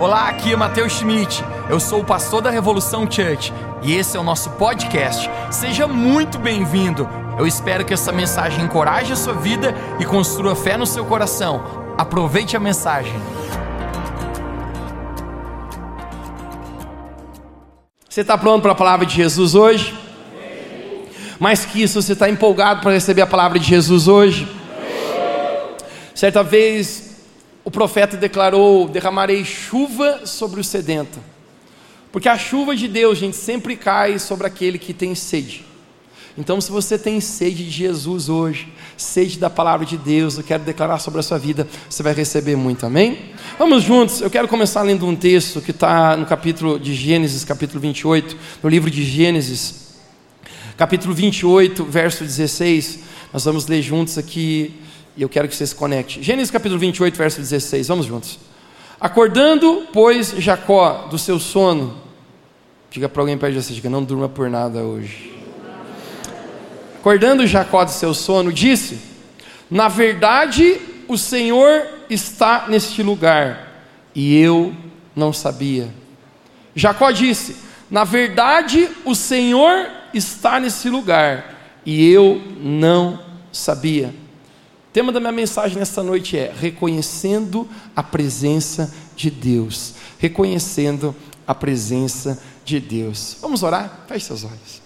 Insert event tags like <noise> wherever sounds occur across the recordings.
Olá, aqui é Matheus Schmidt. Eu sou o pastor da Revolução Church e esse é o nosso podcast. Seja muito bem-vindo. Eu espero que essa mensagem encoraje a sua vida e construa fé no seu coração. Aproveite a mensagem. Você está pronto para a palavra de Jesus hoje? Mais que isso, você está empolgado para receber a palavra de Jesus hoje? Certa vez o profeta declarou: derramarei chuva sobre o sedento. Porque a chuva de Deus, gente, sempre cai sobre aquele que tem sede. Então, se você tem sede de Jesus hoje, sede da palavra de Deus, eu quero declarar sobre a sua vida, você vai receber muito, amém? Vamos juntos, eu quero começar lendo um texto que está no capítulo de Gênesis, capítulo 28, no livro de Gênesis, capítulo 28, verso 16. Nós vamos ler juntos aqui e eu quero que você se conecte. Gênesis capítulo 28, verso 16. Vamos juntos. Acordando, pois, Jacó do seu sono. Diga para alguém perto de você, diga, não durma por nada hoje. Acordando Jacó do seu sono, disse: Na verdade, o Senhor está neste lugar, e eu não sabia. Jacó disse: Na verdade, o Senhor está nesse lugar, e eu não sabia. O tema da minha mensagem nesta noite é reconhecendo a presença de Deus. Reconhecendo a presença de Deus. Vamos orar? Feche seus olhos.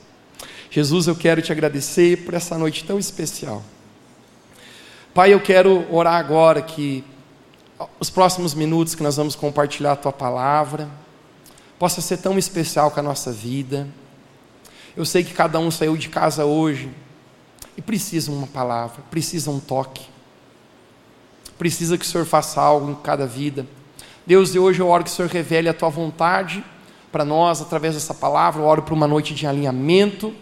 Jesus, eu quero te agradecer por essa noite tão especial. Pai, eu quero orar agora que os próximos minutos que nós vamos compartilhar a tua palavra possa ser tão especial com a nossa vida. Eu sei que cada um saiu de casa hoje e precisa uma palavra, precisa um toque. Precisa que o Senhor faça algo em cada vida. Deus, e hoje eu oro que o Senhor revele a tua vontade para nós através dessa palavra. Eu oro por uma noite de alinhamento,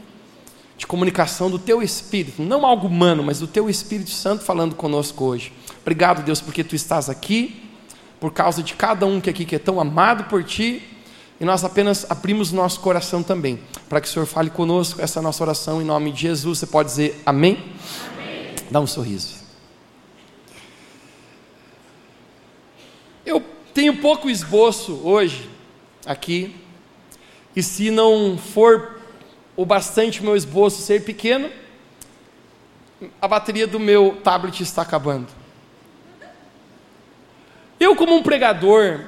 de comunicação do teu Espírito, não algo humano, mas do teu Espírito Santo falando conosco hoje. Obrigado, Deus, porque tu estás aqui, por causa de cada um que aqui que é tão amado por ti e nós apenas abrimos nosso coração também, para que o Senhor fale conosco essa nossa oração em nome de Jesus. Você pode dizer amém? amém. Dá um sorriso. Eu tenho pouco esboço hoje aqui, e se não for o bastante meu esboço ser pequeno, a bateria do meu tablet está acabando. Eu, como um pregador,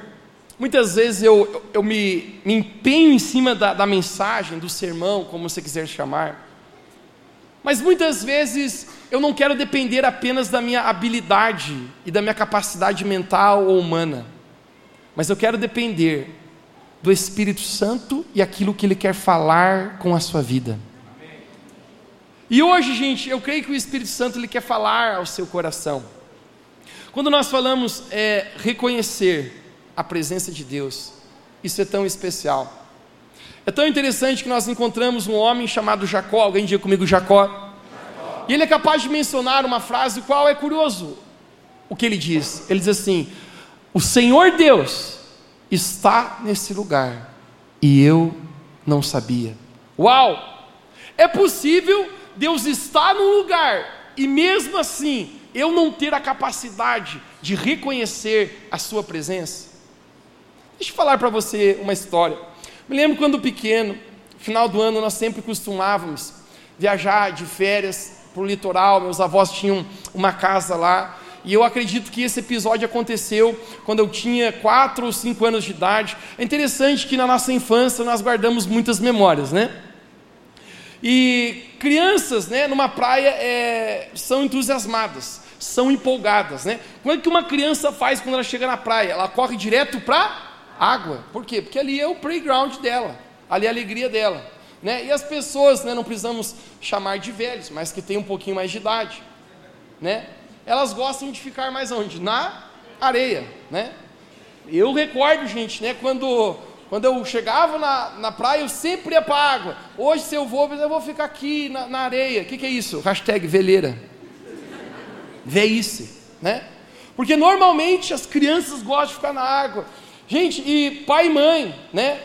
Muitas vezes eu, eu, eu me, me, empenho em cima da, da mensagem, do sermão, como você quiser chamar. Mas muitas vezes eu não quero depender apenas da minha habilidade e da minha capacidade mental ou humana. Mas eu quero depender do Espírito Santo e aquilo que Ele quer falar com a sua vida. E hoje, gente, eu creio que o Espírito Santo Ele quer falar ao seu coração. Quando nós falamos é, reconhecer, a presença de Deus. Isso é tão especial. É tão interessante que nós encontramos um homem chamado Jacó, alguém diga comigo Jacó. Jacó. E ele é capaz de mencionar uma frase qual é curioso. O que ele diz? Ele diz assim: O Senhor Deus está nesse lugar e eu não sabia. Uau! É possível Deus estar num lugar e mesmo assim eu não ter a capacidade de reconhecer a sua presença? Deixa eu falar para você uma história. Me lembro quando pequeno, final do ano, nós sempre costumávamos viajar de férias para o litoral. Meus avós tinham uma casa lá. E eu acredito que esse episódio aconteceu quando eu tinha 4 ou 5 anos de idade. É interessante que na nossa infância nós guardamos muitas memórias, né? E crianças, né, numa praia, é, são entusiasmadas, são empolgadas, né? Como é que uma criança faz quando ela chega na praia? Ela corre direto para água. Por quê? Porque ali é o playground dela, ali é a alegria dela. Né? E as pessoas, né, não precisamos chamar de velhos, mas que têm um pouquinho mais de idade, né? elas gostam de ficar mais onde? Na areia. Né? Eu recordo, gente, né, quando, quando eu chegava na, na praia, eu sempre ia para a água. Hoje, se eu vou, eu vou ficar aqui na, na areia. O que, que é isso? Hashtag veleira. Veice, né? Porque normalmente as crianças gostam de ficar na água. Gente, e pai e mãe, né?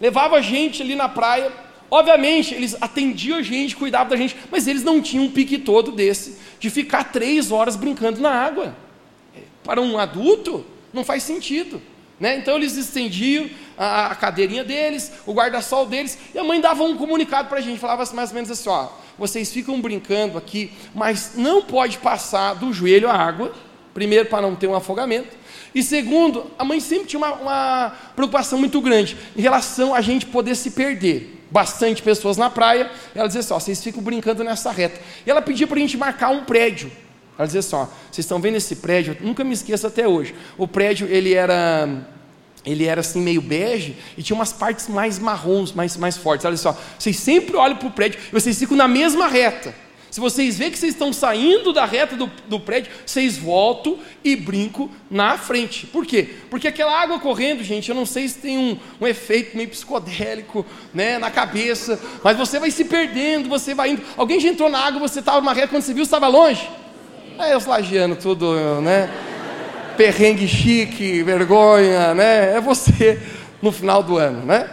Levava a gente ali na praia. Obviamente, eles atendiam a gente, cuidavam da gente, mas eles não tinham um pique todo desse de ficar três horas brincando na água. Para um adulto, não faz sentido. Né? Então eles estendiam a, a cadeirinha deles, o guarda-sol deles, e a mãe dava um comunicado para a gente, falava assim, mais ou menos assim: ó, vocês ficam brincando aqui, mas não pode passar do joelho a água, primeiro para não ter um afogamento, e segundo, a mãe sempre tinha uma, uma preocupação muito grande em relação a gente poder se perder bastante pessoas na praia, ela dizia assim: ó, vocês ficam brincando nessa reta. E ela pedia para a gente marcar um prédio. Ela dizia assim: ó, vocês estão vendo esse prédio? Eu nunca me esqueço até hoje. O prédio ele era ele era assim meio bege e tinha umas partes mais marrons, mais, mais fortes. Olha só, vocês sempre olham para o prédio e vocês ficam na mesma reta. Se vocês veem que vocês estão saindo da reta do, do prédio, vocês voltam e brincam na frente. Por quê? Porque aquela água correndo, gente, eu não sei se tem um, um efeito meio psicodélico né, na cabeça, mas você vai se perdendo, você vai indo. Alguém já entrou na água, você estava numa reta, quando você viu, estava longe? É, os lagianos, tudo, né? Perrengue chique, vergonha, né? É você no final do ano, né?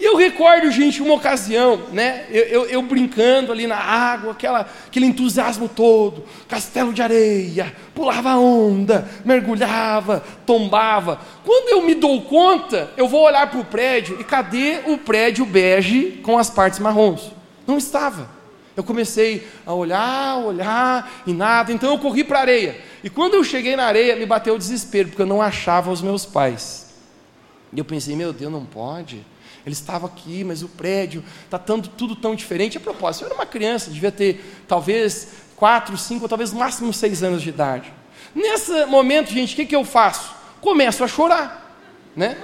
E eu recordo, gente, uma ocasião, né? Eu, eu, eu, brincando ali na água, aquela, aquele entusiasmo todo, castelo de areia, pulava onda, mergulhava, tombava. Quando eu me dou conta, eu vou olhar para o prédio e cadê o prédio bege com as partes marrons? Não estava. Eu comecei a olhar, olhar e nada, então eu corri para a areia. E quando eu cheguei na areia, me bateu o desespero, porque eu não achava os meus pais. E eu pensei, meu Deus, não pode. Ele estava aqui, mas o prédio está tudo tão diferente. A propósito, eu era uma criança, devia ter talvez quatro, cinco, ou talvez no máximo seis anos de idade. Nesse momento, gente, o que, que eu faço? Começo a chorar, né?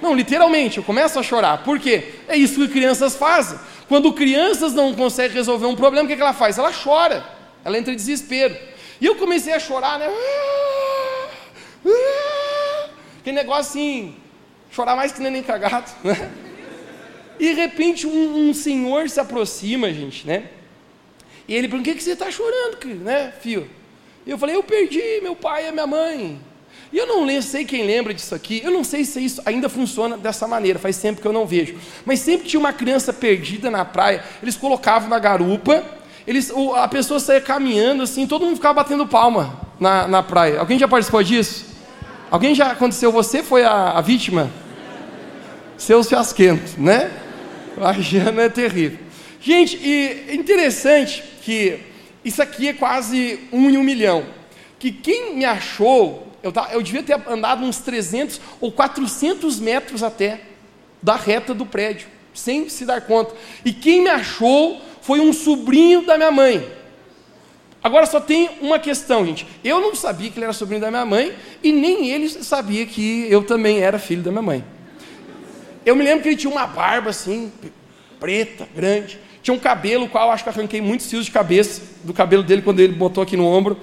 Não, literalmente, eu começo a chorar. Por quê? É isso que crianças fazem. Quando crianças não conseguem resolver um problema, o que, que ela faz? Ela chora, ela entra em desespero. E eu comecei a chorar, né? Aquele negócio assim, chorar mais que nem cagado, né? E de repente um, um, senhor se aproxima, gente, né? E ele pergunta: o que, que você está chorando, né, filho? E eu falei: eu perdi meu pai e minha mãe. E eu não sei quem lembra disso aqui, eu não sei se isso ainda funciona dessa maneira, faz tempo que eu não vejo. Mas sempre tinha uma criança perdida na praia, eles colocavam na garupa, eles, a pessoa saía caminhando assim, todo mundo ficava batendo palma na, na praia. Alguém já participou disso? Alguém já aconteceu? Você foi a, a vítima? Seus fiasquentos, né? A Jana é terrível. Gente, e é interessante que isso aqui é quase um em um milhão. Que quem me achou, eu, eu devia ter andado uns 300 ou 400 metros até da reta do prédio, sem se dar conta. E quem me achou foi um sobrinho da minha mãe. Agora só tem uma questão, gente. Eu não sabia que ele era sobrinho da minha mãe e nem ele sabia que eu também era filho da minha mãe. Eu me lembro que ele tinha uma barba assim, preta, grande. Tinha um cabelo, qual eu acho que arranquei muitos fios de cabeça do cabelo dele quando ele botou aqui no ombro.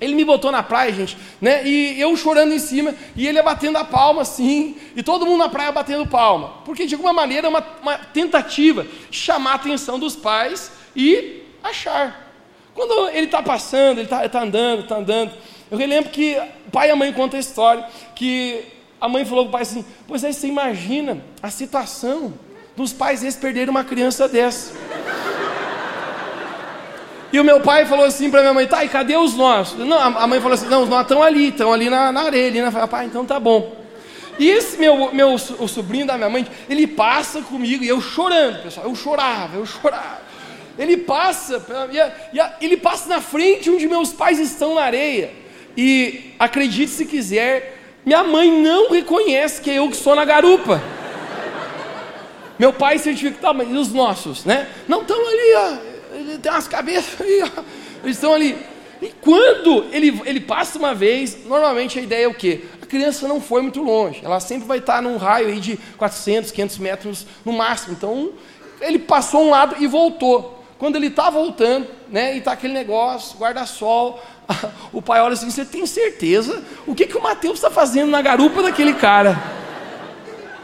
Ele me botou na praia, gente, né? E eu chorando em cima, e ele batendo a palma assim, e todo mundo na praia batendo palma. Porque de alguma maneira é uma, uma tentativa de chamar a atenção dos pais e achar. Quando ele está passando, ele está tá andando, está andando. Eu relembro que o pai e a mãe contam a história que a mãe falou para o pai assim: Pois aí você imagina a situação dos pais eles perderem uma criança dessa. E o meu pai falou assim para minha mãe: Tá, e cadê os nossos? Não, a mãe falou assim: Não, os nossos estão ali, estão ali na, na areia. Ali, né? Eu falei, pai, então tá bom. E esse meu, meu o sobrinho da minha mãe, ele passa comigo e eu chorando, pessoal. Eu chorava, eu chorava. Ele passa, ele passa na frente onde meus pais estão na areia. E acredite se quiser, minha mãe não reconhece que é eu que estou na garupa. Meu pai certifica, tá, mas e os nossos, né? Não estão ali, ó. Ele tem umas cabeças aí, ó. Eles estão ali. E quando ele, ele passa uma vez, normalmente a ideia é o quê? A criança não foi muito longe. Ela sempre vai estar num raio aí de 400, 500 metros no máximo. Então, ele passou um lado e voltou. Quando ele está voltando, né, e está aquele negócio, guarda-sol, <laughs> o pai olha assim: Você tem certeza? O que, que o Mateus está fazendo na garupa daquele cara?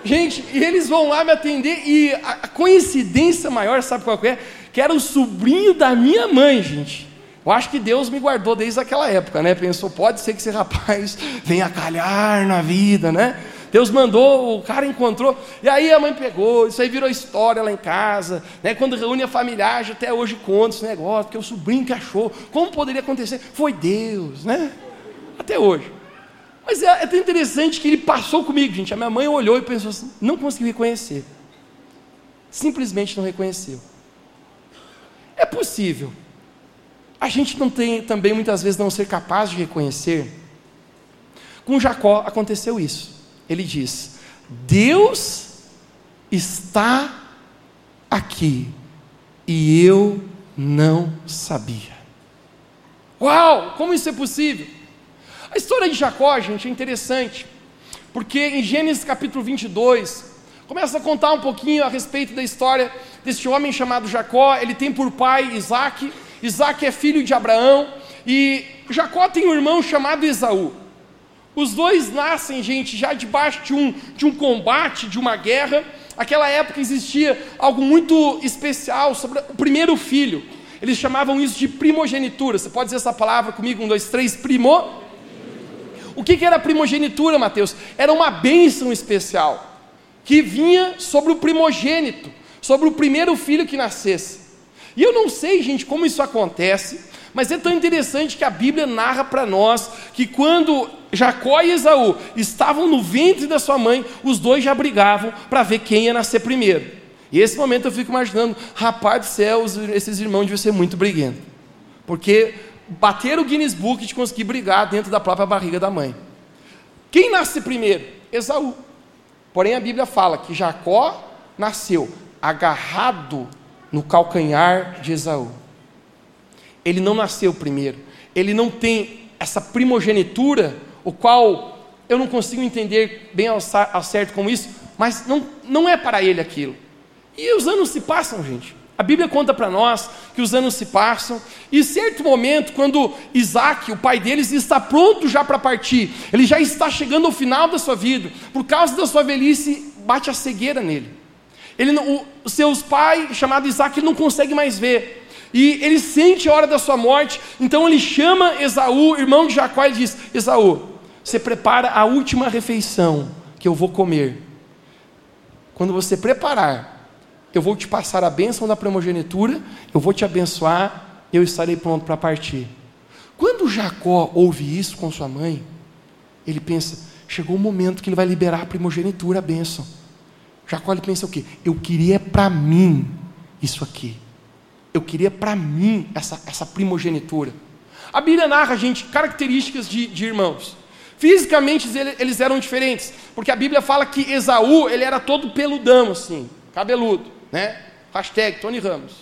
Gente, e eles vão lá me atender, e a coincidência maior, sabe qual é? Que era o sobrinho da minha mãe, gente. Eu acho que Deus me guardou desde aquela época, né? Pensou, pode ser que esse rapaz <laughs> venha calhar na vida, né? Deus mandou, o cara encontrou, e aí a mãe pegou, isso aí virou história lá em casa, né? quando reúne a familiar, até hoje conta esse negócio, porque o sobrinho que achou, como poderia acontecer? Foi Deus, né? Até hoje. Mas é até interessante que ele passou comigo, gente. A minha mãe olhou e pensou assim: não conseguiu reconhecer. Simplesmente não reconheceu. É possível. A gente não tem também muitas vezes não ser capaz de reconhecer. Com Jacó aconteceu isso. Ele diz: Deus está aqui e eu não sabia. Uau, como isso é possível? A história de Jacó, gente, é interessante, porque em Gênesis capítulo 22, começa a contar um pouquinho a respeito da história deste homem chamado Jacó. Ele tem por pai Isaac, Isaac é filho de Abraão, e Jacó tem um irmão chamado Esaú. Os dois nascem, gente, já debaixo de um, de um combate, de uma guerra. Aquela época existia algo muito especial sobre o primeiro filho. Eles chamavam isso de primogenitura. Você pode dizer essa palavra comigo? Um, dois, três, primo. O que, que era primogenitura, Mateus? Era uma bênção especial que vinha sobre o primogênito, sobre o primeiro filho que nascesse. E eu não sei, gente, como isso acontece, mas é tão interessante que a Bíblia narra para nós que quando Jacó e Esaú estavam no ventre da sua mãe, os dois já brigavam para ver quem ia nascer primeiro. E esse momento eu fico imaginando, rapaz do céu, esses irmãos deviam ser muito briguentos. Porque bater o Guinness Book de conseguir brigar dentro da própria barriga da mãe. Quem nasce primeiro? Esaú. Porém a Bíblia fala que Jacó nasceu agarrado no calcanhar de Esaú. Ele não nasceu primeiro. Ele não tem essa primogenitura, o qual eu não consigo entender bem ao, certo como isso, mas não, não é para ele aquilo. E os anos se passam, gente. A Bíblia conta para nós que os anos se passam, e certo momento, quando Isaac, o pai deles, está pronto já para partir, ele já está chegando ao final da sua vida, por causa da sua velhice, bate a cegueira nele. Ele, o, seus pais, chamado Isaac, ele não consegue mais ver. E ele sente a hora da sua morte, então ele chama Esaú, irmão de Jacó, e diz: Esaú, você prepara a última refeição que eu vou comer. Quando você preparar, eu vou te passar a bênção da primogenitura, eu vou te abençoar, eu estarei pronto para partir. Quando Jacó ouve isso com sua mãe, ele pensa: chegou o momento que ele vai liberar a primogenitura, a bênção. Jacó ele pensa o quê? Eu queria para mim isso aqui eu queria para mim essa, essa primogenitura. A Bíblia narra, gente, características de, de irmãos. Fisicamente eles eram diferentes, porque a Bíblia fala que Esaú ele era todo peludão, assim, cabeludo, né? Hashtag Tony Ramos,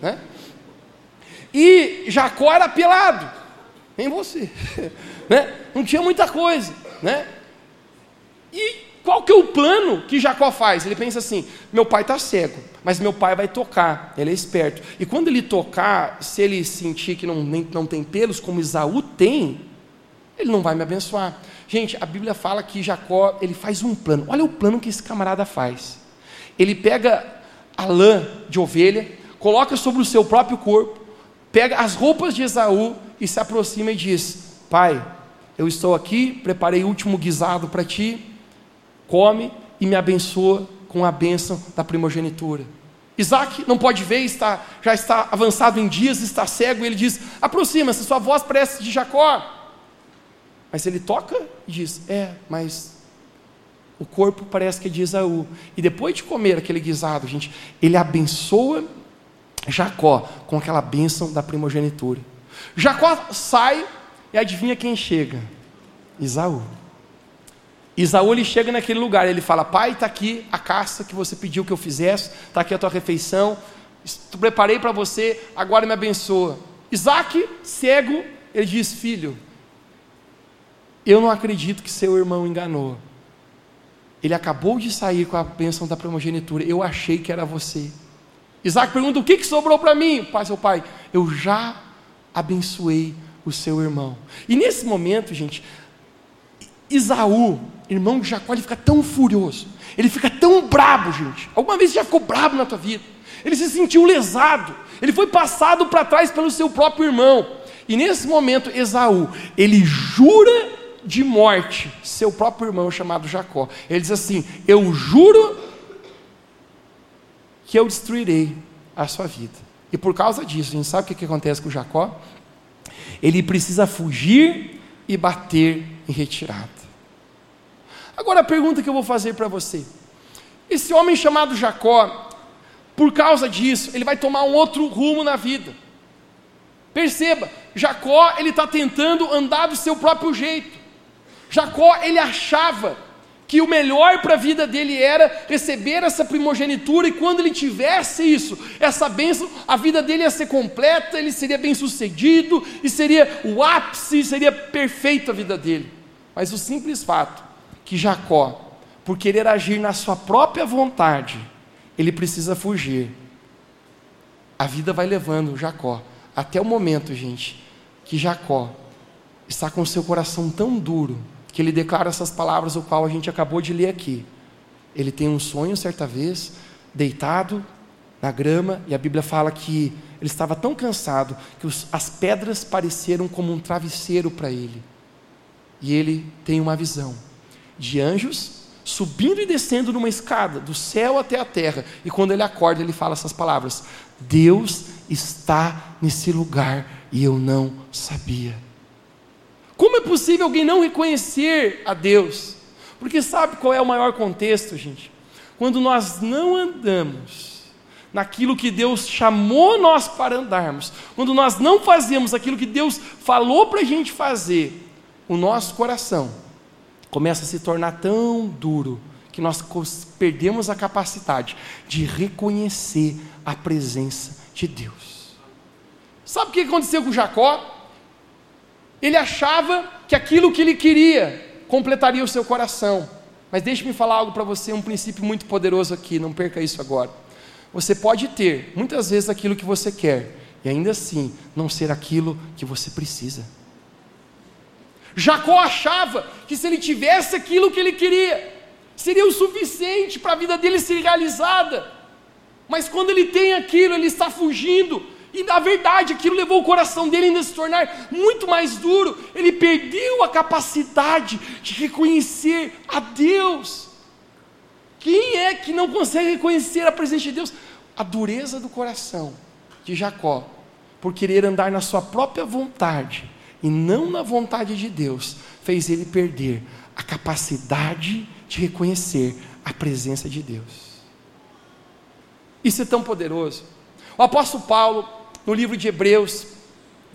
né? E Jacó era pelado, nem você, <laughs> né? Não tinha muita coisa, né? E qual que é o plano que Jacó faz? Ele pensa assim: meu pai está cego, mas meu pai vai tocar, ele é esperto. E quando ele tocar, se ele sentir que não, nem, não tem pelos, como Isaú tem, ele não vai me abençoar. Gente, a Bíblia fala que Jacó, ele faz um plano. Olha o plano que esse camarada faz. Ele pega a lã de ovelha, coloca sobre o seu próprio corpo, pega as roupas de Esaú e se aproxima e diz: Pai, eu estou aqui, preparei o último guisado para ti come e me abençoa com a bênção da primogenitura. Isaac não pode ver, está, já está avançado em dias, está cego, e ele diz: aproxima-se, sua voz parece de Jacó. Mas ele toca e diz: é, mas o corpo parece que é de Esaú. E depois de comer aquele guisado, gente, ele abençoa Jacó com aquela bênção da primogenitura. Jacó sai e adivinha quem chega? Esaú. Isaú ele chega naquele lugar, ele fala: Pai, está aqui a caça que você pediu que eu fizesse, está aqui a tua refeição, preparei para você, agora me abençoa. Isaac, cego, ele diz: Filho, eu não acredito que seu irmão enganou. Ele acabou de sair com a bênção da primogenitura, eu achei que era você. Isaac pergunta: O que, que sobrou para mim? Pai, seu pai, eu já abençoei o seu irmão. E nesse momento, gente, Isaú, irmão de Jacó, ele fica tão furioso, ele fica tão brabo, gente. Alguma vez já ficou brabo na tua vida? Ele se sentiu lesado, ele foi passado para trás pelo seu próprio irmão. E nesse momento, Esaú, ele jura de morte seu próprio irmão chamado Jacó. Ele diz assim: Eu juro que eu destruirei a sua vida. E por causa disso, a gente sabe o que, acontece com Jacó? Ele precisa fugir e bater em retirada. Agora a pergunta que eu vou fazer para você: esse homem chamado Jacó, por causa disso, ele vai tomar um outro rumo na vida. Perceba, Jacó ele está tentando andar do seu próprio jeito. Jacó ele achava que o melhor para a vida dele era receber essa primogenitura, e quando ele tivesse isso, essa bênção, a vida dele ia ser completa, ele seria bem sucedido, e seria o ápice, seria perfeita a vida dele. Mas o simples fato que Jacó, por querer agir na sua própria vontade, ele precisa fugir. A vida vai levando Jacó até o momento, gente, que Jacó está com seu coração tão duro que ele declara essas palavras, o qual a gente acabou de ler aqui. Ele tem um sonho certa vez, deitado na grama, e a Bíblia fala que ele estava tão cansado que os, as pedras pareceram como um travesseiro para ele. E ele tem uma visão de anjos subindo e descendo numa escada, do céu até a terra. E quando ele acorda, ele fala essas palavras: Deus está nesse lugar e eu não sabia. Como é possível alguém não reconhecer a Deus? Porque sabe qual é o maior contexto, gente? Quando nós não andamos naquilo que Deus chamou nós para andarmos, quando nós não fazemos aquilo que Deus falou para a gente fazer, o nosso coração começa a se tornar tão duro que nós perdemos a capacidade de reconhecer a presença de Deus. Sabe o que aconteceu com Jacó? Ele achava que aquilo que ele queria completaria o seu coração. Mas deixe-me falar algo para você, um princípio muito poderoso aqui, não perca isso agora. Você pode ter muitas vezes aquilo que você quer e ainda assim não ser aquilo que você precisa. Jacó achava que se ele tivesse aquilo que ele queria, seria o suficiente para a vida dele ser realizada. Mas quando ele tem aquilo, ele está fugindo, e na verdade, aquilo levou o coração dele ainda a se tornar muito mais duro. Ele perdeu a capacidade de reconhecer a Deus. Quem é que não consegue reconhecer a presença de Deus? A dureza do coração de Jacó, por querer andar na sua própria vontade e não na vontade de Deus, fez ele perder a capacidade de reconhecer a presença de Deus. Isso é tão poderoso. O apóstolo Paulo, no livro de Hebreus,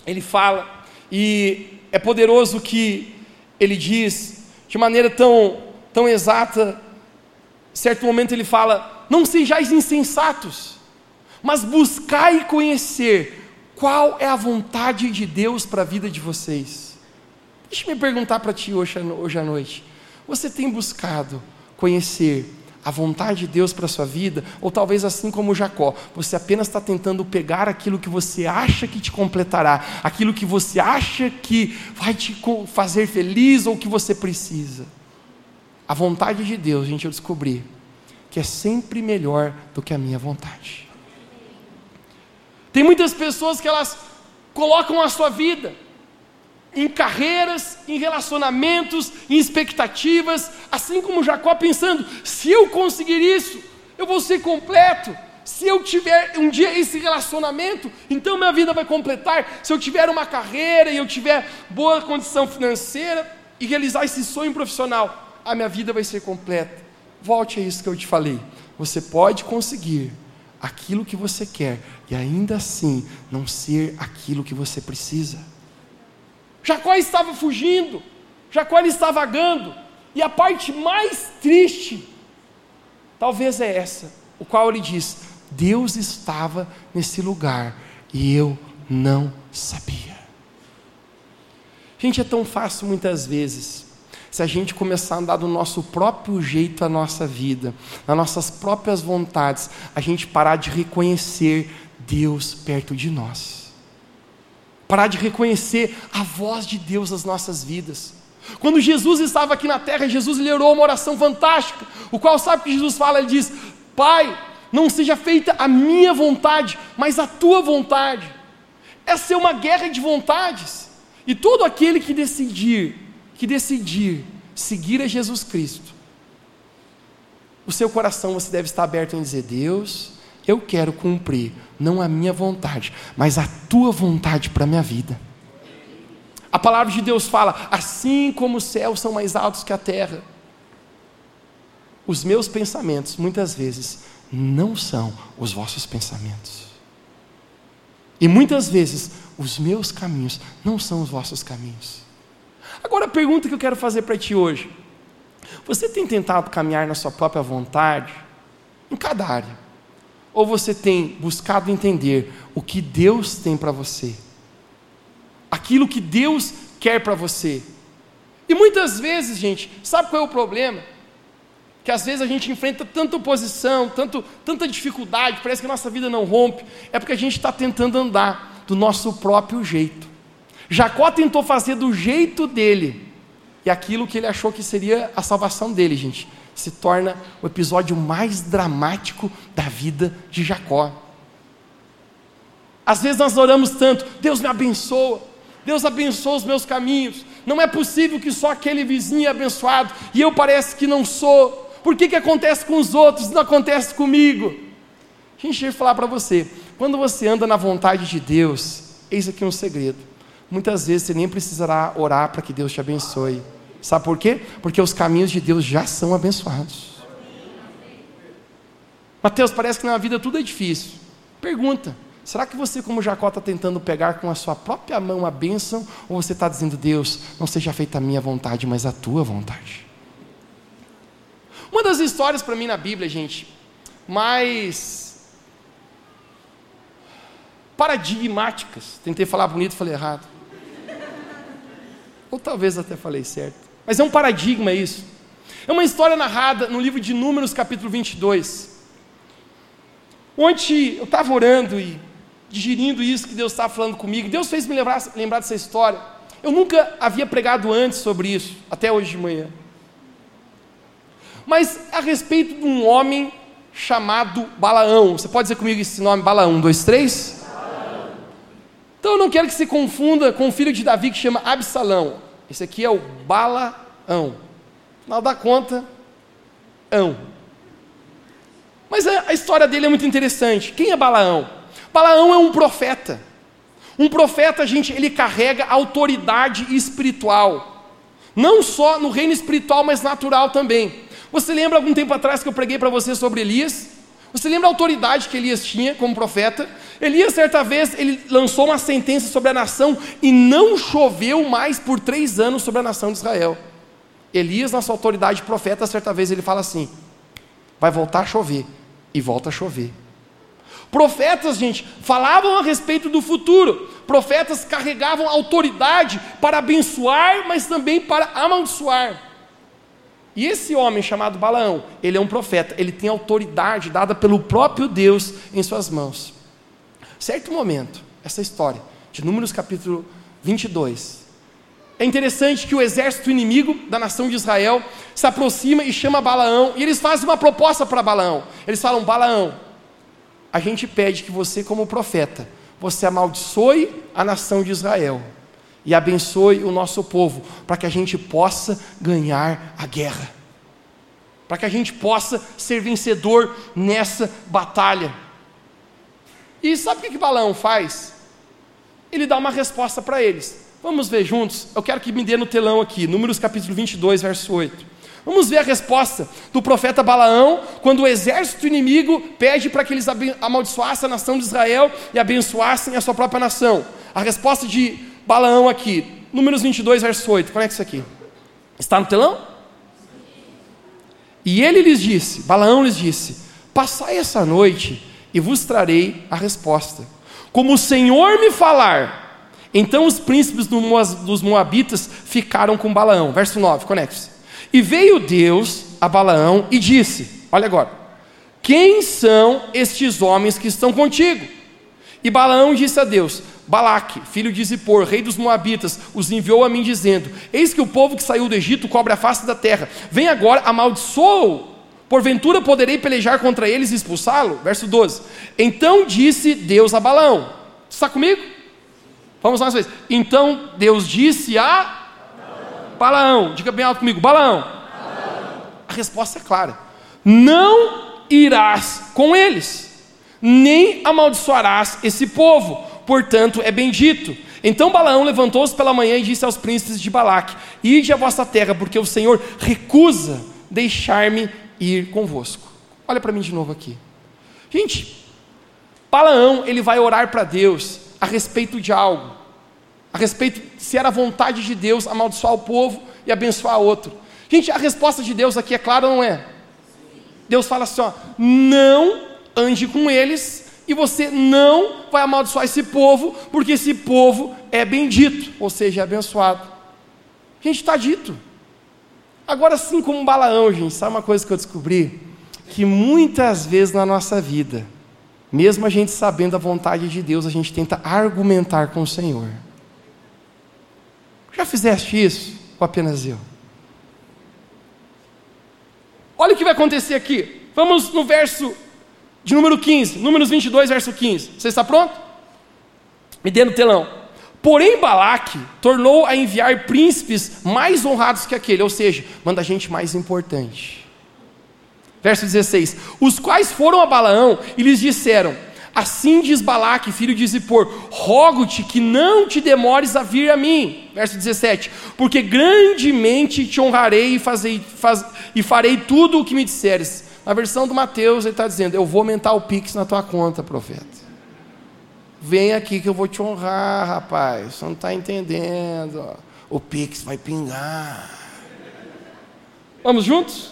ele fala, e é poderoso que ele diz, de maneira tão, tão exata, certo momento ele fala: Não sejais insensatos, mas buscai conhecer qual é a vontade de Deus para a vida de vocês. Deixa me perguntar para ti hoje, hoje à noite: você tem buscado conhecer a vontade de Deus para a sua vida, ou talvez assim como Jacó, você apenas está tentando pegar aquilo que você acha que te completará, aquilo que você acha que vai te fazer feliz ou que você precisa. A vontade de Deus, gente, eu descobri que é sempre melhor do que a minha vontade. Tem muitas pessoas que elas colocam a sua vida em carreiras, em relacionamentos, em expectativas, assim como Jacó pensando: se eu conseguir isso, eu vou ser completo. Se eu tiver um dia esse relacionamento, então minha vida vai completar. Se eu tiver uma carreira e eu tiver boa condição financeira e realizar esse sonho profissional, a minha vida vai ser completa. Volte a isso que eu te falei. Você pode conseguir aquilo que você quer e ainda assim não ser aquilo que você precisa. Jacó estava fugindo, Jacó ele está vagando, e a parte mais triste, talvez é essa, o qual ele diz: Deus estava nesse lugar e eu não sabia. Gente, é tão fácil muitas vezes, se a gente começar a andar do nosso próprio jeito a nossa vida, nas nossas próprias vontades, a gente parar de reconhecer Deus perto de nós parar de reconhecer a voz de Deus nas nossas vidas. Quando Jesus estava aqui na terra, Jesus lhe orou uma oração fantástica, o qual sabe que Jesus fala, ele diz: Pai, não seja feita a minha vontade, mas a tua vontade. Essa é uma guerra de vontades. E todo aquele que decidir, que decidir seguir a Jesus Cristo, o seu coração você deve estar aberto em dizer: Deus, eu quero cumprir, não a minha vontade, mas a tua vontade para a minha vida. A palavra de Deus fala: assim como os céus são mais altos que a terra, os meus pensamentos muitas vezes não são os vossos pensamentos. E muitas vezes os meus caminhos não são os vossos caminhos. Agora a pergunta que eu quero fazer para ti hoje: você tem tentado caminhar na sua própria vontade em cada área? Ou você tem buscado entender o que Deus tem para você? Aquilo que Deus quer para você? E muitas vezes, gente, sabe qual é o problema? Que às vezes a gente enfrenta tanta oposição, tanto, tanta dificuldade, parece que a nossa vida não rompe, é porque a gente está tentando andar do nosso próprio jeito. Jacó tentou fazer do jeito dele, e aquilo que ele achou que seria a salvação dele, gente, se torna o episódio mais dramático da vida de Jacó. Às vezes nós oramos tanto, Deus me abençoa, Deus abençoa os meus caminhos. Não é possível que só aquele vizinho é abençoado e eu parece que não sou. Por que, que acontece com os outros e não acontece comigo? Gente vai falar para você: quando você anda na vontade de Deus, eis aqui um segredo. Muitas vezes você nem precisará orar para que Deus te abençoe. Sabe por quê? Porque os caminhos de Deus já são abençoados. Mateus, parece que na vida tudo é difícil. Pergunta: será que você, como Jacó, está tentando pegar com a sua própria mão a bênção? Ou você está dizendo, Deus, não seja feita a minha vontade, mas a tua vontade? Uma das histórias para mim na Bíblia, gente, mais paradigmáticas, tentei falar bonito, falei errado. Ou talvez até falei certo. Mas é um paradigma isso. É uma história narrada no livro de Números, capítulo 22. Onde eu estava orando e digerindo isso que Deus estava falando comigo. Deus fez me lembrar, lembrar dessa história. Eu nunca havia pregado antes sobre isso, até hoje de manhã mas a respeito de um homem chamado Balaão. Você pode dizer comigo esse nome, Balaão? Um, dois, três? Então eu não quero que se confunda com o filho de Davi que chama Absalão. Esse aqui é o Balaão. Final da conta, ão. Mas a, a história dele é muito interessante. Quem é Balaão? Balaão é um profeta. Um profeta, gente, ele carrega autoridade espiritual. Não só no reino espiritual, mas natural também. Você lembra algum tempo atrás que eu preguei para você sobre Elias? Você lembra a autoridade que Elias tinha como profeta? Elias, certa vez, ele lançou uma sentença sobre a nação e não choveu mais por três anos sobre a nação de Israel. Elias, na sua autoridade profeta, certa vez ele fala assim: vai voltar a chover, e volta a chover. Profetas, gente, falavam a respeito do futuro. Profetas carregavam autoridade para abençoar, mas também para amaldiçoar. E esse homem chamado Balaão, ele é um profeta, ele tem autoridade dada pelo próprio Deus em suas mãos. Certo momento, essa história, de Números capítulo 22, é interessante que o exército inimigo da nação de Israel se aproxima e chama Balaão, e eles fazem uma proposta para Balaão. Eles falam: Balaão, a gente pede que você, como profeta, você amaldiçoe a nação de Israel e abençoe o nosso povo, para que a gente possa ganhar a guerra, para que a gente possa ser vencedor nessa batalha. E sabe o que, que Balaão faz? Ele dá uma resposta para eles. Vamos ver juntos? Eu quero que me dê no telão aqui, Números capítulo 22, verso 8. Vamos ver a resposta do profeta Balaão, quando o exército inimigo pede para que eles amaldiçoassem a nação de Israel e abençoassem a sua própria nação. A resposta de Balaão aqui, Números 22, verso 8. Como é que é isso aqui? Está no telão? E ele lhes disse, Balaão lhes disse: Passai essa noite e vos trarei a resposta. Como o Senhor me falar. Então os príncipes dos Moabitas ficaram com Balaão. Verso 9, conecte-se. E veio Deus a Balaão e disse: Olha agora, quem são estes homens que estão contigo? E Balaão disse a Deus: Balaque, filho de Zippor, rei dos Moabitas, os enviou a mim dizendo: Eis que o povo que saiu do Egito cobre a face da terra. Vem agora, amaldiçoou. Porventura poderei pelejar contra eles e expulsá-lo? Verso 12. Então disse Deus a Balaão: Está comigo? Vamos mais uma vez. Então Deus disse a Balaão, diga bem alto comigo: Balaão. A resposta é clara: Não irás com eles, nem amaldiçoarás esse povo portanto é bendito. Então Balaão levantou-se pela manhã e disse aos príncipes de Balaque: Ide à vossa terra, porque o Senhor recusa deixar-me ir convosco. Olha para mim de novo aqui. Gente, Balaão, ele vai orar para Deus a respeito de algo. A respeito se era vontade de Deus amaldiçoar o povo e abençoar outro. Gente, a resposta de Deus aqui é clara não é? Deus fala assim: ó, não ande com eles e você não vai amaldiçoar esse povo, porque esse povo é bendito, ou seja, é abençoado. Gente, está dito. Agora, assim como Balaão, gente, sabe uma coisa que eu descobri? Que muitas vezes na nossa vida, mesmo a gente sabendo a vontade de Deus, a gente tenta argumentar com o Senhor. Já fizeste isso? Ou apenas eu? Olha o que vai acontecer aqui. Vamos no verso de número 15, Números 22, verso 15. Você está pronto? Me dê no telão. Porém, Balaque tornou a enviar príncipes mais honrados que aquele, ou seja, manda gente mais importante. Verso 16: Os quais foram a Balaão e lhes disseram: Assim diz Balaque, filho de Zippor: Rogo-te que não te demores a vir a mim. Verso 17: Porque grandemente te honrarei e, fazei, faz, e farei tudo o que me disseres na versão do Mateus, ele está dizendo: Eu vou aumentar o Pix na tua conta, profeta. Vem aqui que eu vou te honrar, rapaz. Você não está entendendo. O Pix vai pingar. Vamos juntos?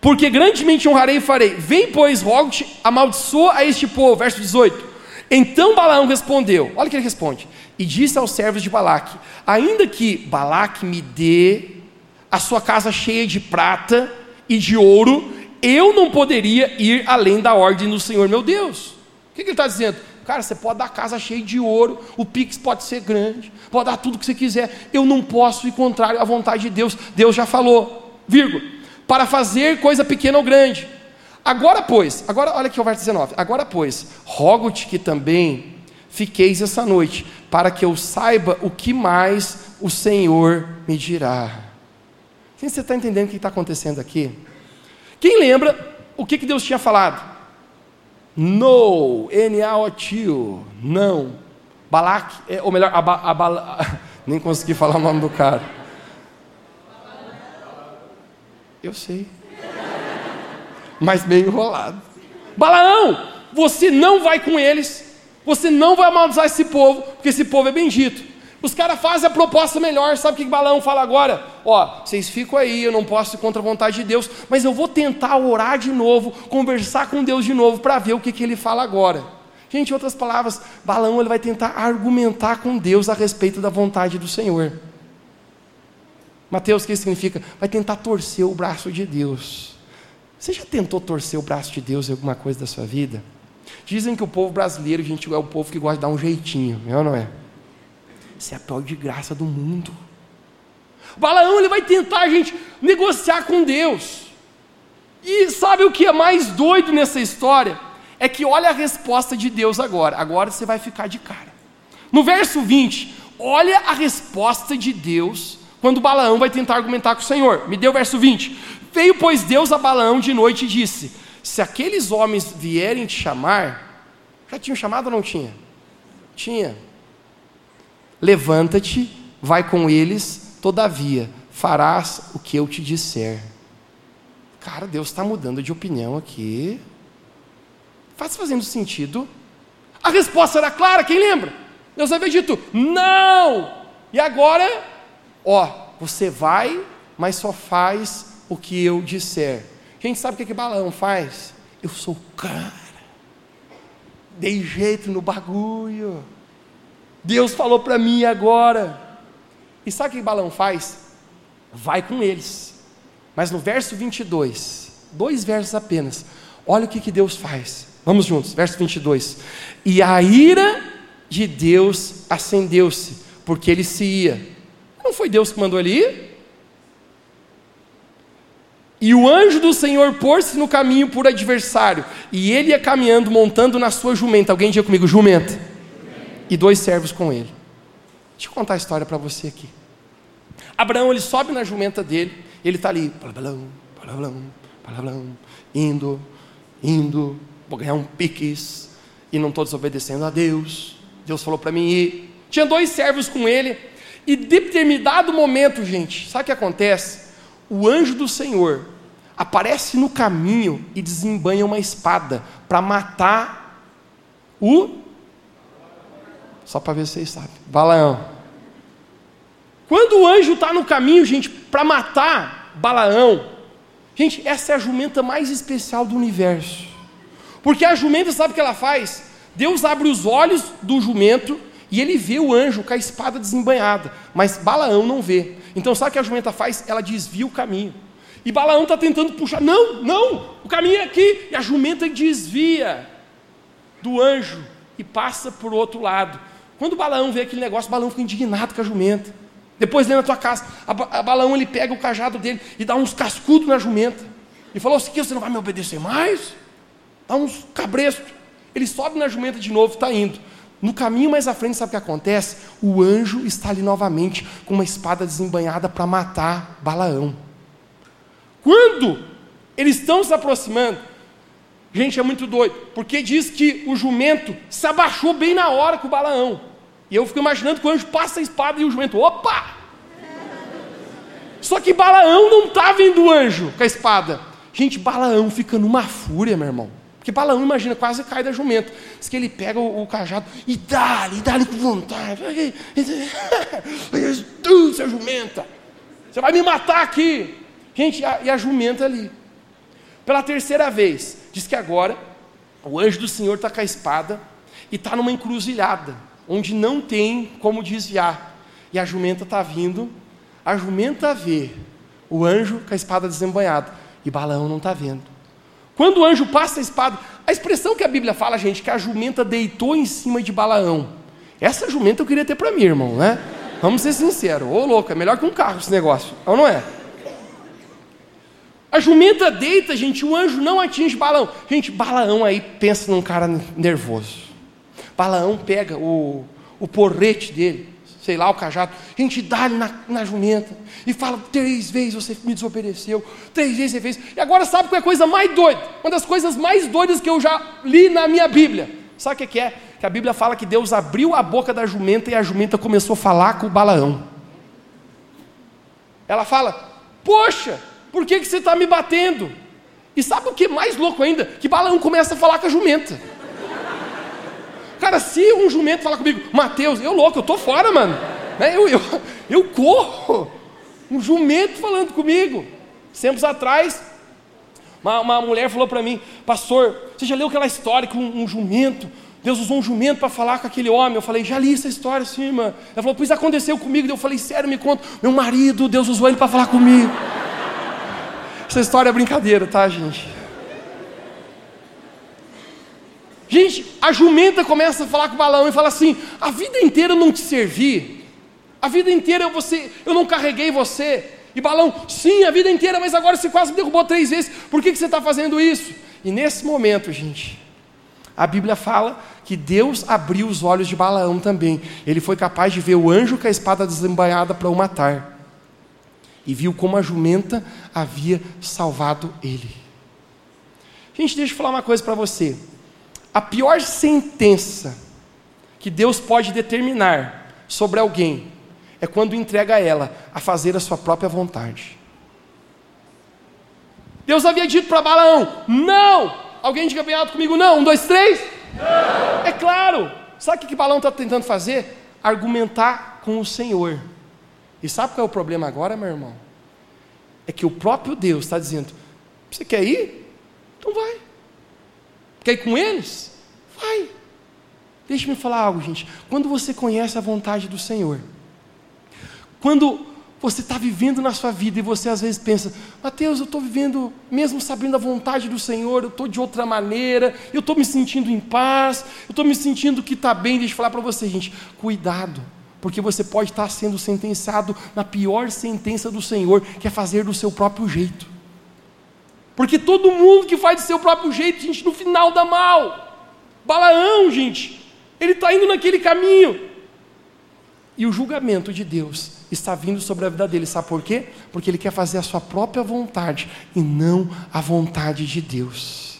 Porque grandemente honrarei e farei. Vem, pois, rogo-te, amaldiçoa a este povo. Verso 18. Então Balaão respondeu: Olha o que ele responde. E disse aos servos de Balaque: Ainda que Balaque me dê a sua casa cheia de prata e de ouro, eu não poderia ir além da ordem do Senhor meu Deus. O que, que ele está dizendo? Cara, você pode dar casa cheia de ouro, o Pix pode ser grande, pode dar tudo que você quiser. Eu não posso ir contrário à vontade de Deus. Deus já falou, vírgula, para fazer coisa pequena ou grande. Agora, pois, agora olha aqui o verso 19. Agora, pois, rogo-te que também fiqueis essa noite, para que eu saiba o que mais o Senhor me dirá. Quem você está entendendo o que está acontecendo aqui? Quem lembra o que, que Deus tinha falado? No, N-A-O-T-O, não. Balac, é, ou melhor, aba, aba, <laughs> nem consegui falar o nome do cara. Eu sei. Mas meio enrolado. Balaão, você não vai com eles. Você não vai amaldiçoar esse povo, porque esse povo é bendito. Os caras fazem a proposta melhor, sabe o que Balão fala agora? Ó, vocês ficam aí, eu não posso ir contra a vontade de Deus, mas eu vou tentar orar de novo, conversar com Deus de novo, para ver o que, que ele fala agora. Gente, em outras palavras, Balão ele vai tentar argumentar com Deus a respeito da vontade do Senhor. Mateus, o que significa? Vai tentar torcer o braço de Deus. Você já tentou torcer o braço de Deus em alguma coisa da sua vida? Dizem que o povo brasileiro, gente, é o povo que gosta de dar um jeitinho, é ou não é? Isso é a pior de graça do mundo. Balaão ele vai tentar, gente, negociar com Deus. E sabe o que é mais doido nessa história? É que olha a resposta de Deus agora. Agora você vai ficar de cara. No verso 20, olha a resposta de Deus quando Balaão vai tentar argumentar com o Senhor. Me deu o verso 20. Veio, pois, Deus a Balaão de noite e disse: Se aqueles homens vierem te chamar, já tinham chamado ou não tinha? Tinha. Levanta-te, vai com eles, todavia farás o que eu te disser. Cara, Deus está mudando de opinião aqui. Faz fazendo sentido. A resposta era clara, quem lembra? Deus havia dito: não! E agora, ó, você vai, mas só faz o que eu disser. Gente, sabe o que, que faz? Eu sou o cara. Dei jeito no bagulho. Deus falou para mim agora. E sabe o que Balão faz? Vai com eles. Mas no verso 22, dois versos apenas, olha o que, que Deus faz. Vamos juntos, verso 22. E a ira de Deus acendeu-se, porque ele se ia. Não foi Deus que mandou ele ir? E o anjo do Senhor pôs-se no caminho por adversário, e ele ia caminhando, montando na sua jumenta. Alguém diga comigo, jumenta e dois servos com ele. Deixa eu contar a história para você aqui. Abraão ele sobe na jumenta dele, ele está ali, palablão, palablão, palablão, indo, indo, vou ganhar um piques. e não estou desobedecendo a Deus. Deus falou para mim ir. Tinha dois servos com ele, e de determinado momento, gente, sabe o que acontece? O anjo do Senhor aparece no caminho e desembanha uma espada para matar o. Só para ver se vocês sabem. Balaão. Quando o anjo está no caminho, gente, para matar Balaão, gente, essa é a jumenta mais especial do universo. Porque a jumenta, sabe o que ela faz? Deus abre os olhos do jumento e ele vê o anjo com a espada desembanhada, mas Balaão não vê. Então, sabe o que a jumenta faz? Ela desvia o caminho. E Balaão está tentando puxar, não, não, o caminho é aqui. E a jumenta desvia do anjo e passa por outro lado. Quando Balaão vê aquele negócio, Balaão fica indignado com a jumenta. Depois dentro da tua casa, a, a Balaão ele pega o cajado dele e dá uns cascudos na jumenta. E falou: assim: você não vai me obedecer mais? Dá uns cabrestos. Ele sobe na jumenta de novo e está indo. No caminho mais à frente, sabe o que acontece? O anjo está ali novamente com uma espada desembanhada para matar Balaão. Quando eles estão se aproximando, gente, é muito doido, porque diz que o jumento se abaixou bem na hora com o Balaão. E eu fico imaginando que o anjo passa a espada e o jumento, opa! Só que Balaão não está vendo o anjo com a espada. Gente, Balaão fica numa fúria, meu irmão. Porque Balaão, imagina, quase cai da jumenta. Diz que ele pega o, o cajado e dá-lhe, dá-lhe com vontade. Tu, <laughs> seu jumenta, você vai me matar aqui. Gente, a, e a jumenta ali. Pela terceira vez, diz que agora o anjo do Senhor está com a espada e está numa encruzilhada onde não tem como desviar. E a jumenta está vindo, a jumenta vê o anjo com a espada desembanhada, e Balaão não está vendo. Quando o anjo passa a espada, a expressão que a Bíblia fala, gente, que a jumenta deitou em cima de Balaão. Essa jumenta eu queria ter para mim, irmão, né? Vamos ser sinceros. Ô louco, é melhor que um carro esse negócio. Ou não é? A jumenta deita, gente, o anjo não atinge Balaão. Gente, Balaão aí pensa num cara nervoso. Balaão pega o, o porrete dele, sei lá, o cajado, gente dá-lhe na, na jumenta e fala: três vezes você me desobedeceu, três vezes você fez. E agora sabe qual é a coisa mais doida? Uma das coisas mais doidas que eu já li na minha Bíblia. Sabe o que é? Que a Bíblia fala que Deus abriu a boca da jumenta e a jumenta começou a falar com o Balaão. Ela fala: Poxa, por que, que você está me batendo? E sabe o que é mais louco ainda? Que Balaão começa a falar com a jumenta. Cara, se um jumento falar comigo, Mateus, eu louco, eu tô fora, mano. Né? Eu, eu, eu corro. Um jumento falando comigo. Tempos atrás, uma, uma mulher falou para mim, pastor, você já leu aquela história com um, um jumento? Deus usou um jumento para falar com aquele homem. Eu falei, já li essa história sim, irmã. Ela falou, pois aconteceu comigo. Eu falei, sério, me conta. Meu marido, Deus usou ele para falar comigo. Essa história é brincadeira, tá, gente? Gente, a jumenta começa a falar com balão e fala assim: a vida inteira eu não te servi, a vida inteira eu, você, eu não carreguei você. E balão, sim, a vida inteira, mas agora você quase me derrubou três vezes, por que, que você está fazendo isso? E nesse momento, gente, a Bíblia fala que Deus abriu os olhos de Balaão também. Ele foi capaz de ver o anjo com a espada desembainhada para o matar. E viu como a jumenta havia salvado ele. Gente, deixa eu falar uma coisa para você. A pior sentença que Deus pode determinar sobre alguém é quando entrega ela a fazer a sua própria vontade. Deus havia dito para Balaão: não! Alguém diga bem alto comigo: não. Um, dois, três? Não. É claro. Sabe o que, que Balaão está tentando fazer? Argumentar com o Senhor. E sabe qual é o problema agora, meu irmão? É que o próprio Deus está dizendo: você quer ir? Então vai. Quer ir com eles? Vai. Deixe-me falar algo, gente. Quando você conhece a vontade do Senhor, quando você está vivendo na sua vida e você às vezes pensa, Mateus, eu estou vivendo, mesmo sabendo a vontade do Senhor, eu estou de outra maneira, eu estou me sentindo em paz, eu estou me sentindo que está bem. Deixa eu falar para você, gente, cuidado, porque você pode estar sendo sentenciado na pior sentença do Senhor, que é fazer do seu próprio jeito. Porque todo mundo que faz do seu próprio jeito, gente, no final dá mal. Balaão, gente, ele está indo naquele caminho. E o julgamento de Deus está vindo sobre a vida dele, sabe por quê? Porque ele quer fazer a sua própria vontade e não a vontade de Deus.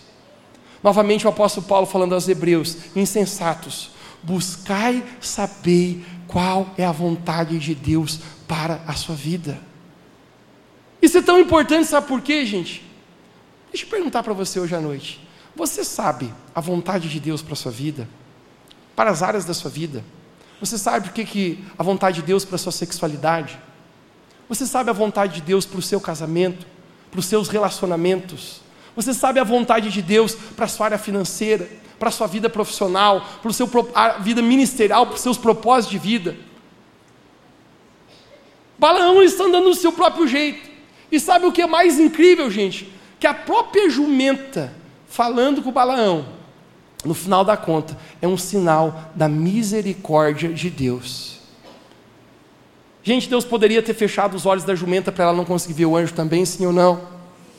Novamente o apóstolo Paulo falando aos hebreus: insensatos, buscai saber qual é a vontade de Deus para a sua vida. Isso é tão importante, sabe por quê, gente? Deixa eu perguntar para você hoje à noite. Você sabe a vontade de Deus para a sua vida? Para as áreas da sua vida? Você sabe o que, que a vontade de Deus para a sua sexualidade? Você sabe a vontade de Deus para o seu casamento? Para os seus relacionamentos? Você sabe a vontade de Deus para a sua área financeira? Para a sua vida profissional? Para a sua vida ministerial? Para os seus propósitos de vida? Balaão está andando do seu próprio jeito. E sabe o que é mais incrível, gente? Que a própria jumenta falando com Balaão, no final da conta, é um sinal da misericórdia de Deus. Gente, Deus poderia ter fechado os olhos da jumenta para ela não conseguir ver o anjo também, sim ou não?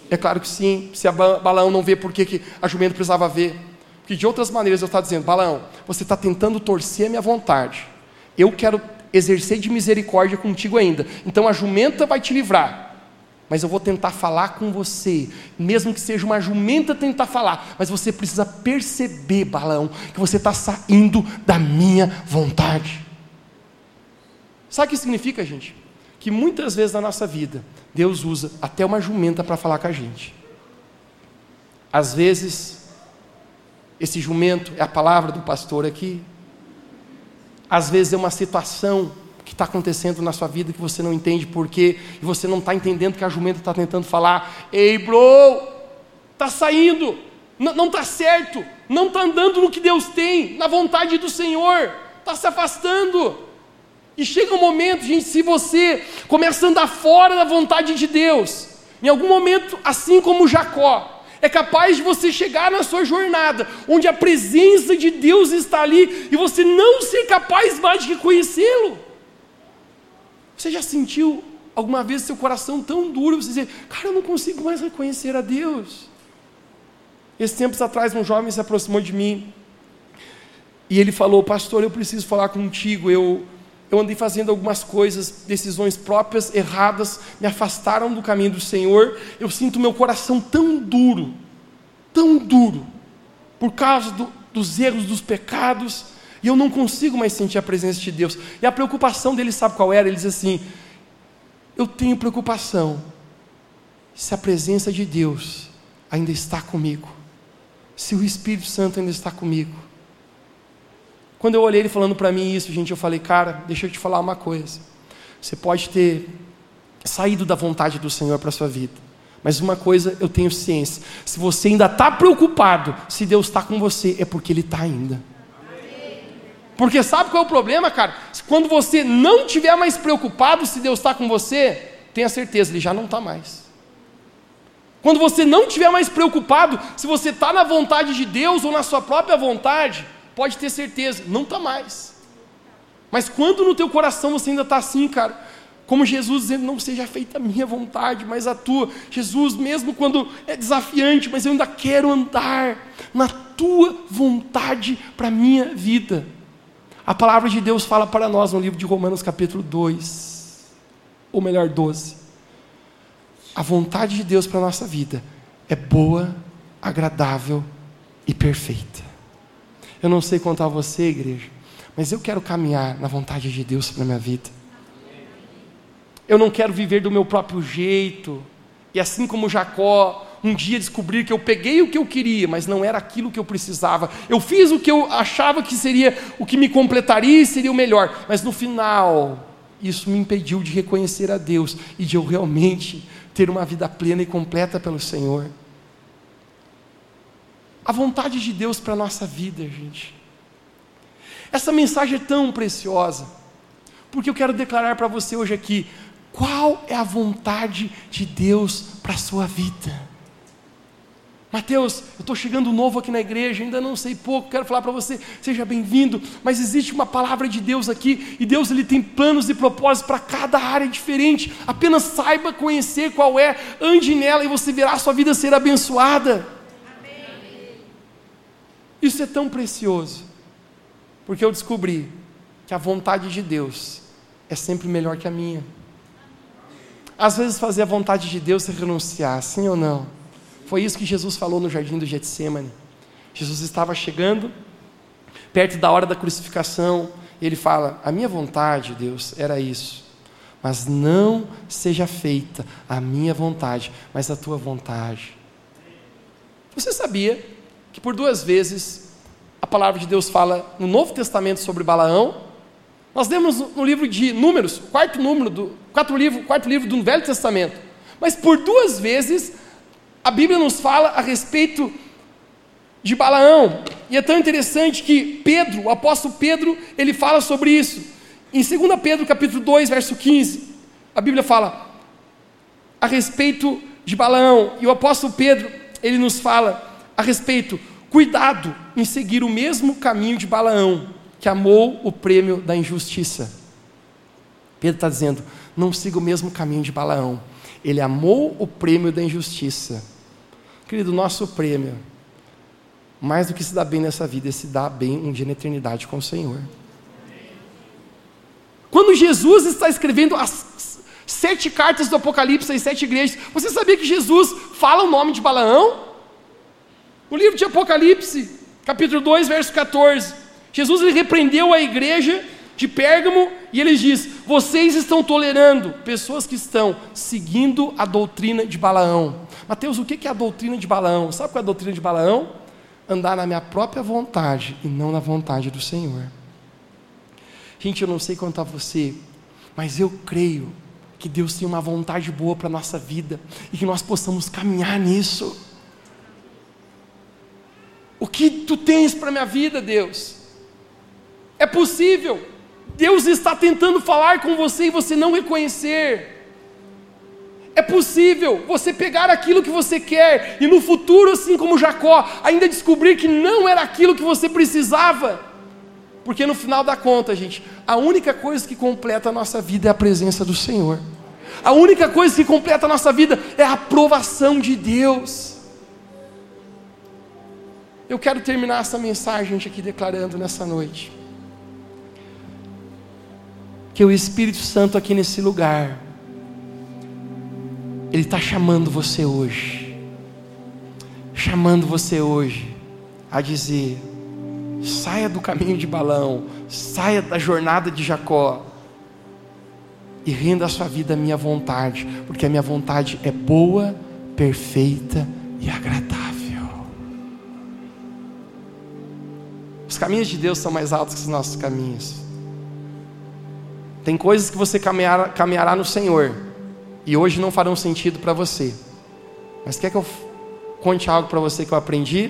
É claro que sim. Se a Balaão não vê, por que, a jumenta precisava ver? Porque de outras maneiras eu estou dizendo, Balaão, você está tentando torcer a minha vontade. Eu quero exercer de misericórdia contigo ainda. Então a jumenta vai te livrar mas eu vou tentar falar com você, mesmo que seja uma jumenta tentar falar, mas você precisa perceber, balão, que você está saindo da minha vontade. Sabe o que significa, gente? Que muitas vezes na nossa vida, Deus usa até uma jumenta para falar com a gente. Às vezes, esse jumento é a palavra do pastor aqui, às vezes é uma situação que está acontecendo na sua vida que você não entende porquê, e você não está entendendo que a jumenta está tentando falar: Ei, bro, está saindo, não está certo, não está andando no que Deus tem, na vontade do Senhor, está se afastando. E chega um momento, gente, se você começa a andar fora da vontade de Deus, em algum momento, assim como Jacó, é capaz de você chegar na sua jornada, onde a presença de Deus está ali, e você não ser capaz mais de reconhecê-lo. Você já sentiu alguma vez seu coração tão duro, você dizer, cara, eu não consigo mais reconhecer a Deus? Esses tempos atrás, um jovem se aproximou de mim e ele falou, pastor, eu preciso falar contigo, eu, eu andei fazendo algumas coisas, decisões próprias, erradas, me afastaram do caminho do Senhor, eu sinto meu coração tão duro, tão duro, por causa do, dos erros, dos pecados, e eu não consigo mais sentir a presença de Deus. E a preocupação dele, sabe qual era? Ele diz assim: Eu tenho preocupação se a presença de Deus ainda está comigo, se o Espírito Santo ainda está comigo. Quando eu olhei ele falando para mim isso, gente, eu falei, cara, deixa eu te falar uma coisa. Você pode ter saído da vontade do Senhor para a sua vida. Mas uma coisa eu tenho ciência: se você ainda está preocupado, se Deus está com você, é porque Ele está ainda. Porque sabe qual é o problema, cara? Quando você não estiver mais preocupado se Deus está com você, tenha certeza, Ele já não está mais. Quando você não estiver mais preocupado se você está na vontade de Deus ou na sua própria vontade, pode ter certeza, não está mais. Mas quando no teu coração você ainda está assim, cara, como Jesus dizendo, não seja feita a minha vontade, mas a tua. Jesus, mesmo quando é desafiante, mas eu ainda quero andar na tua vontade para a minha vida. A palavra de Deus fala para nós no livro de Romanos, capítulo 2, ou melhor, 12. A vontade de Deus para a nossa vida é boa, agradável e perfeita. Eu não sei quanto a você, igreja, mas eu quero caminhar na vontade de Deus para a minha vida. Eu não quero viver do meu próprio jeito, e assim como Jacó um dia descobrir que eu peguei o que eu queria, mas não era aquilo que eu precisava. Eu fiz o que eu achava que seria o que me completaria e seria o melhor, mas no final, isso me impediu de reconhecer a Deus e de eu realmente ter uma vida plena e completa pelo Senhor. A vontade de Deus para a nossa vida, gente. Essa mensagem é tão preciosa, porque eu quero declarar para você hoje aqui: qual é a vontade de Deus para a sua vida? Mateus, eu estou chegando novo aqui na igreja, ainda não sei pouco, quero falar para você, seja bem-vindo, mas existe uma palavra de Deus aqui, e Deus ele tem planos e propósitos para cada área diferente, apenas saiba conhecer qual é, ande nela e você verá a sua vida ser abençoada. Isso é tão precioso, porque eu descobri que a vontade de Deus é sempre melhor que a minha. Às vezes fazer a vontade de Deus é renunciar, sim ou não? Foi isso que Jesus falou no jardim do Getsemane. Jesus estava chegando, perto da hora da crucificação, e ele fala: A minha vontade, Deus, era isso, mas não seja feita a minha vontade, mas a tua vontade. Você sabia que por duas vezes a palavra de Deus fala no Novo Testamento sobre Balaão? Nós lemos no livro de Números, quarto número do quarto livro, quarto livro do Velho Testamento. Mas por duas vezes a Bíblia nos fala a respeito de Balaão. E é tão interessante que Pedro, o apóstolo Pedro, ele fala sobre isso. Em 2 Pedro capítulo 2, verso 15, a Bíblia fala a respeito de Balaão, e o apóstolo Pedro, ele nos fala a respeito, cuidado em seguir o mesmo caminho de Balaão, que amou o prêmio da injustiça. Pedro está dizendo, não siga o mesmo caminho de Balaão. Ele amou o prêmio da injustiça. Querido, nosso prêmio mais do que se dar bem nessa vida, é se dar bem um dia na eternidade com o Senhor. Quando Jesus está escrevendo as sete cartas do Apocalipse às sete igrejas, você sabia que Jesus fala o nome de Balaão? No livro de Apocalipse, capítulo 2, verso 14, Jesus ele repreendeu a igreja de Pérgamo e ele diz: Vocês estão tolerando pessoas que estão seguindo a doutrina de Balaão. Mateus, o que é a doutrina de Balaão? Sabe qual é a doutrina de Balaão? andar na minha própria vontade e não na vontade do Senhor. Gente, eu não sei quanto a você, mas eu creio que Deus tem uma vontade boa para a nossa vida e que nós possamos caminhar nisso. O que tu tens para a minha vida, Deus? É possível. Deus está tentando falar com você e você não reconhecer. É possível você pegar aquilo que você quer e no futuro, assim como Jacó, ainda descobrir que não era aquilo que você precisava. Porque no final da conta, gente, a única coisa que completa a nossa vida é a presença do Senhor. A única coisa que completa a nossa vida é a aprovação de Deus. Eu quero terminar essa mensagem, aqui declarando nessa noite. Que o Espírito Santo aqui nesse lugar ele está chamando você hoje, chamando você hoje a dizer: saia do caminho de balão, saia da jornada de Jacó e renda a sua vida à minha vontade, porque a minha vontade é boa, perfeita e agradável. Os caminhos de Deus são mais altos que os nossos caminhos. Tem coisas que você caminhar, caminhará no Senhor e hoje não farão sentido para você. Mas quer que eu conte algo para você que eu aprendi?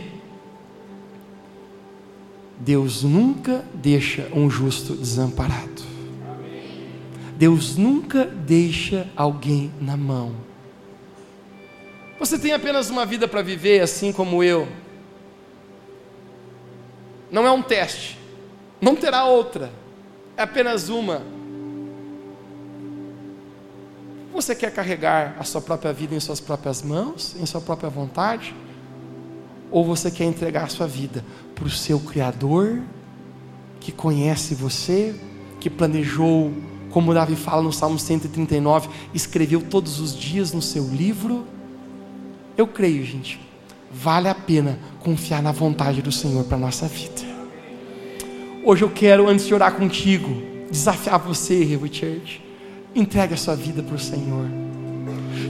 Deus nunca deixa um justo desamparado. Deus nunca deixa alguém na mão. Você tem apenas uma vida para viver, assim como eu. Não é um teste, não terá outra, é apenas uma. Você quer carregar a sua própria vida em suas próprias mãos, em sua própria vontade? Ou você quer entregar a sua vida para o seu Criador, que conhece você, que planejou, como Davi fala no Salmo 139, escreveu todos os dias no seu livro? Eu creio, gente, vale a pena confiar na vontade do Senhor para a nossa vida. Hoje eu quero, antes de orar contigo, desafiar você, River Church Entregue a sua vida para o Senhor.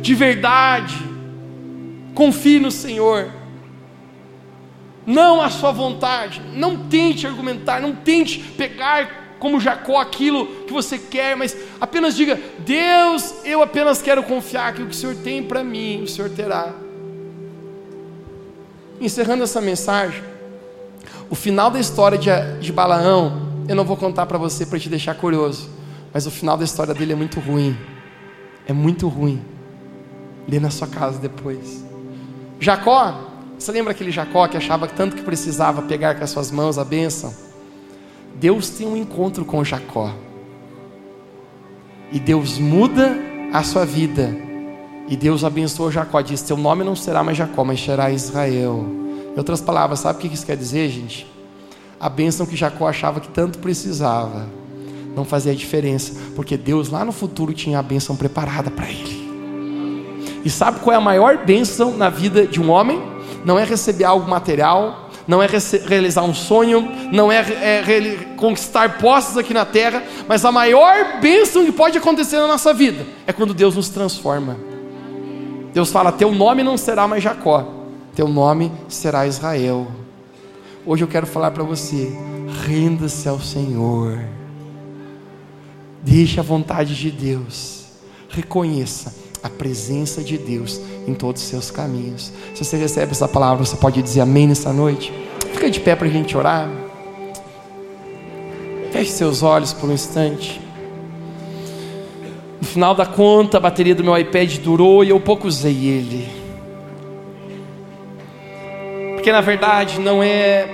De verdade, confie no Senhor. Não a sua vontade. Não tente argumentar, não tente pegar como Jacó aquilo que você quer, mas apenas diga: Deus, eu apenas quero confiar que o que o Senhor tem para mim, o Senhor terá. Encerrando essa mensagem, o final da história de, de Balaão, eu não vou contar para você para te deixar curioso. Mas o final da história dele é muito ruim. É muito ruim. Lê na sua casa depois. Jacó, você lembra aquele Jacó que achava tanto que precisava pegar com as suas mãos a bênção? Deus tem um encontro com Jacó. E Deus muda a sua vida. E Deus abençoou Jacó. Diz: Teu nome não será mais Jacó, mas será Israel. Em outras palavras, sabe o que isso quer dizer, gente? A bênção que Jacó achava que tanto precisava não fazia diferença, porque Deus lá no futuro tinha a bênção preparada para ele. E sabe qual é a maior bênção na vida de um homem? Não é receber algo material, não é realizar um sonho, não é, é conquistar posses aqui na terra, mas a maior bênção que pode acontecer na nossa vida é quando Deus nos transforma. Deus fala: Teu nome não será mais Jacó, teu nome será Israel. Hoje eu quero falar para você: renda-se ao Senhor, deixe a vontade de Deus, reconheça a presença de Deus em todos os seus caminhos. Se você recebe essa palavra, você pode dizer amém nessa noite. Fica de pé para a gente orar. Feche seus olhos por um instante. No final da conta, a bateria do meu iPad durou e eu pouco usei ele. Porque na verdade não é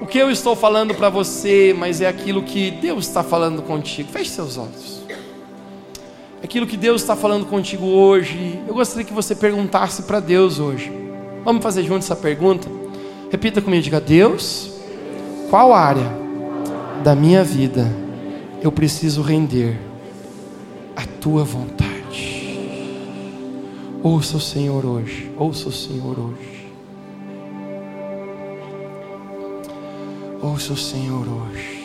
o que eu estou falando para você, mas é aquilo que Deus está falando contigo. Feche seus olhos aquilo que Deus está falando contigo hoje, eu gostaria que você perguntasse para Deus hoje. Vamos fazer junto essa pergunta? Repita comigo, diga: Deus, qual área da minha vida eu preciso render tua vontade? Ouça o Senhor hoje, ouça o Senhor hoje. Ouça o Senhor hoje.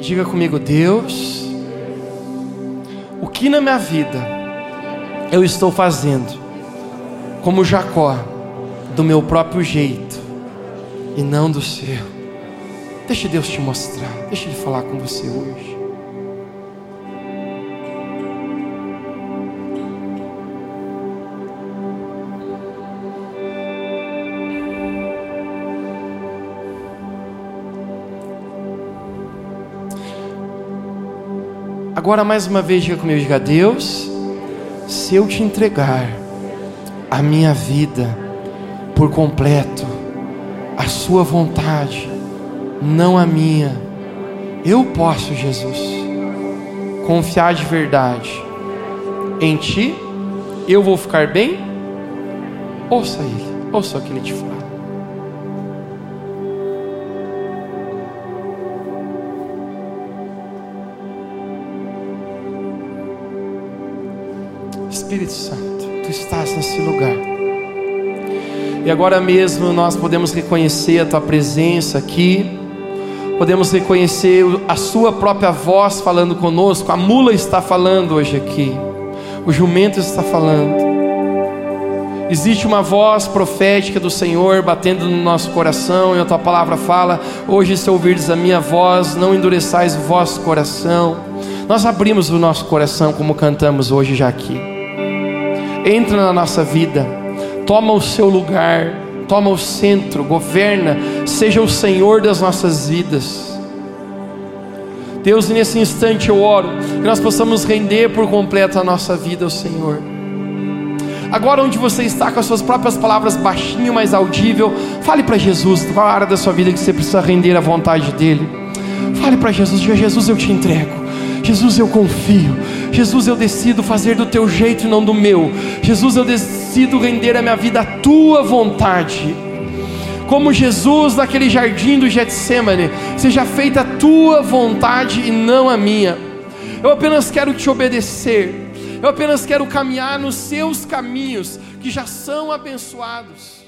Diga comigo, Deus, o que na minha vida eu estou fazendo, como Jacó, do meu próprio jeito e não do seu? Deixe Deus te mostrar, deixe Ele falar com você hoje. Agora mais uma vez diga comigo, diga Deus, se eu te entregar a minha vida por completo, a sua vontade, não a minha, eu posso, Jesus, confiar de verdade em ti, eu vou ficar bem? Ouça ele, ouça o que ele te fala. Espírito Santo, tu estás nesse lugar. E agora mesmo nós podemos reconhecer a tua presença aqui, podemos reconhecer a sua própria voz falando conosco. A mula está falando hoje aqui, o jumento está falando. Existe uma voz profética do Senhor batendo no nosso coração, e a tua palavra fala: Hoje, se ouvirdes a minha voz, não endureçais o vosso coração. Nós abrimos o nosso coração, como cantamos hoje já aqui entra na nossa vida, toma o seu lugar, toma o centro, governa, seja o Senhor das nossas vidas. Deus, nesse instante eu oro que nós possamos render por completo a nossa vida ao Senhor. Agora, onde você está com as suas próprias palavras baixinho, mais audível, fale para Jesus qual a área da sua vida que você precisa render à vontade dEle. Fale para Jesus, Jesus, eu te entrego. Jesus, eu confio. Jesus, eu decido fazer do teu jeito e não do meu. Jesus, eu decido render a minha vida à tua vontade. Como Jesus naquele jardim do Getsemane, seja feita a tua vontade e não a minha. Eu apenas quero te obedecer. Eu apenas quero caminhar nos seus caminhos que já são abençoados.